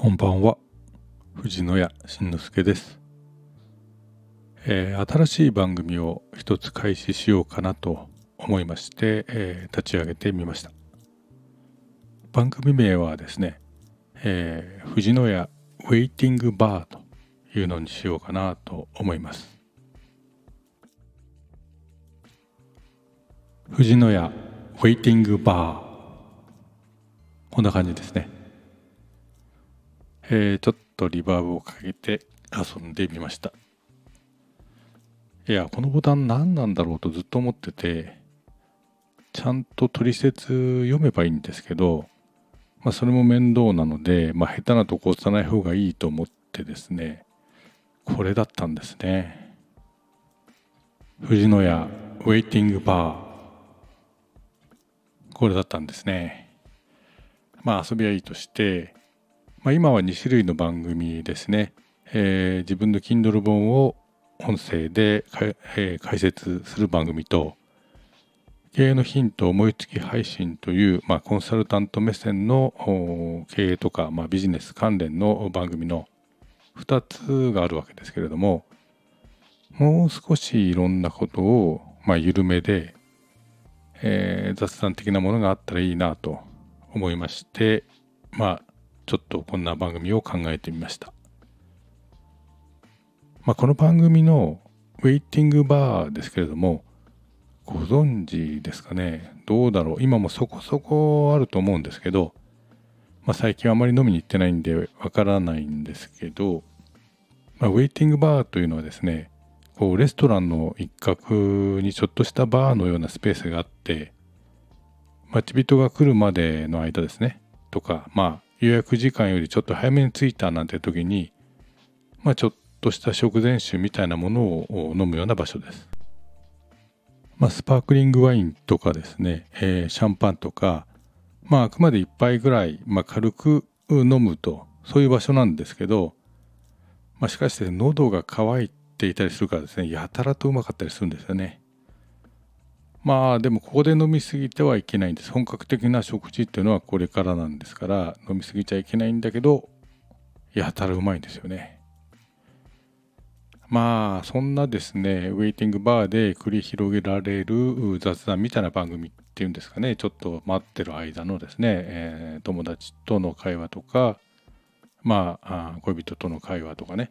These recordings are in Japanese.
こんばんは。藤野谷慎之介です、えー、新しい番組を一つ開始しようかなと思いまして、えー、立ち上げてみました。番組名はですね、えー、藤野谷ウェイティングバーというのにしようかなと思います。藤野谷ウェイティングバー。こんな感じですね。えー、ちょっとリバーブをかけて遊んでみました。いやこのボタン何なんだろうとずっと思っててちゃんと取説読めばいいんですけど、まあ、それも面倒なので、まあ、下手なとこ押さない方がいいと思ってですねこれだったんですね。藤野屋ウェイティングバーこれだったんですね。まあ遊びはいいとしてまあ、今は2種類の番組ですね、えー、自分の Kindle 本を音声で、えー、解説する番組と経営のヒント思いつき配信という、まあ、コンサルタント目線の経営とか、まあ、ビジネス関連の番組の2つがあるわけですけれどももう少しいろんなことを、まあ、緩めで、えー、雑談的なものがあったらいいなと思いましてまあちょっとこんな番組を考えてみました。まあ、この番組のウェイティングバーですけれどもご存知ですかね？どうだろう？今もそこそこあると思うんですけど、まあ、最近あまり飲みに行ってないんでわからないんですけど、まあ、ウェイティングバーというのはですねこうレストランの一角にちょっとしたバーのようなスペースがあって待ち人が来るまでの間ですね。とかまあ予約時間よりちょっと早めに着いたなんて時に、まあ、ちょっとした食前酒みたいなものを飲むような場所です。まあ、スパークリングワインとかですね、えー、シャンパンとか、まあ、あくまで1杯ぐらい、まあ、軽く飲むとそういう場所なんですけど、まあ、しかして喉が渇いていたりするからですねやたらとうまかったりするんですよね。まあでもここで飲み過ぎてはいけないんです。本格的な食事っていうのはこれからなんですから飲み過ぎちゃいけないんだけどやたらうまいんですよね。まあそんなですねウェイティングバーで繰り広げられる雑談みたいな番組っていうんですかね。ちょっと待ってる間のですね、えー、友達との会話とかまあ恋人との会話とかね、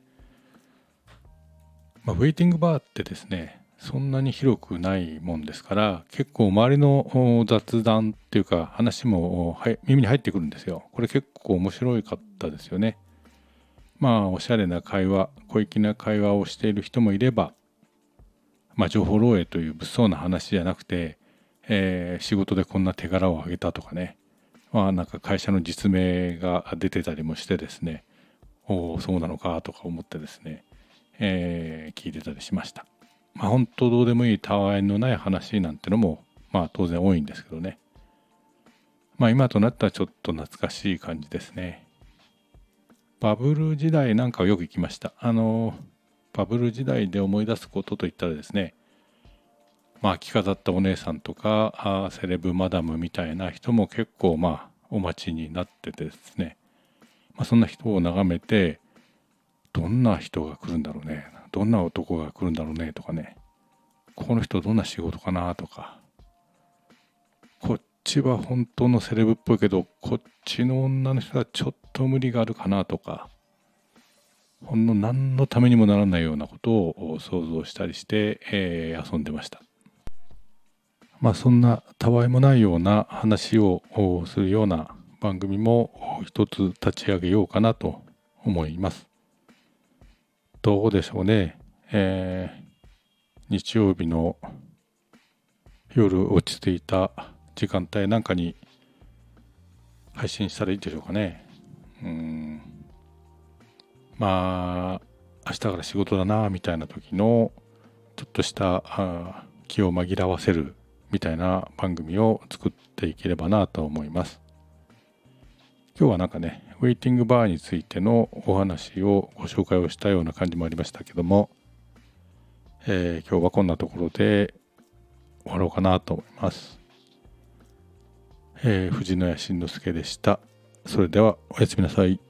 まあ、ウェイティングバーってですねそんなに広くないもんですから結構周りの雑談っていうか話も耳に入ってくるんですよ。これ結構面白かったですよね。まあおしゃれな会話小粋な会話をしている人もいれば、まあ、情報漏洩という物騒な話じゃなくて、えー、仕事でこんな手柄を挙げたとかね、まあ、なんか会社の実名が出てたりもしてですねおおそうなのかとか思ってですね、えー、聞いてたりしました。まあ本当どうでもいいたわいのない話なんてのもまあ当然多いんですけどね。まあ今となったらちょっと懐かしい感じですね。バブル時代なんかをよく行きました。あのバブル時代で思い出すことといったらですねまあ着飾ったお姉さんとかあセレブマダムみたいな人も結構まあお待ちになっててですね、まあ、そんな人を眺めてどんな人が来るんだろうね。どんな男が来るんだろうねとかね。この人どんな仕事かなとか。こっちは本当のセレブっぽいけどこっちの女の人はちょっと無理があるかなとか。ほんの何のためにもならないようなことを想像したりして、えー、遊んでました。まあそんなたわいもないような話をするような番組も一つ立ち上げようかなと思います。どうでしょうね、えー、日曜日の夜落ち着いた時間帯なんかに配信したらいいでしょうかね。うんまあ明日から仕事だなみたいな時のちょっとした気を紛らわせるみたいな番組を作っていければなと思います。今日はなんかねウェイティングバーについてのお話をご紹介をしたような感じもありましたけども、えー、今日はこんなところで終わろうかなと思います。えー、藤野谷慎之介でした。それではおやすみなさい。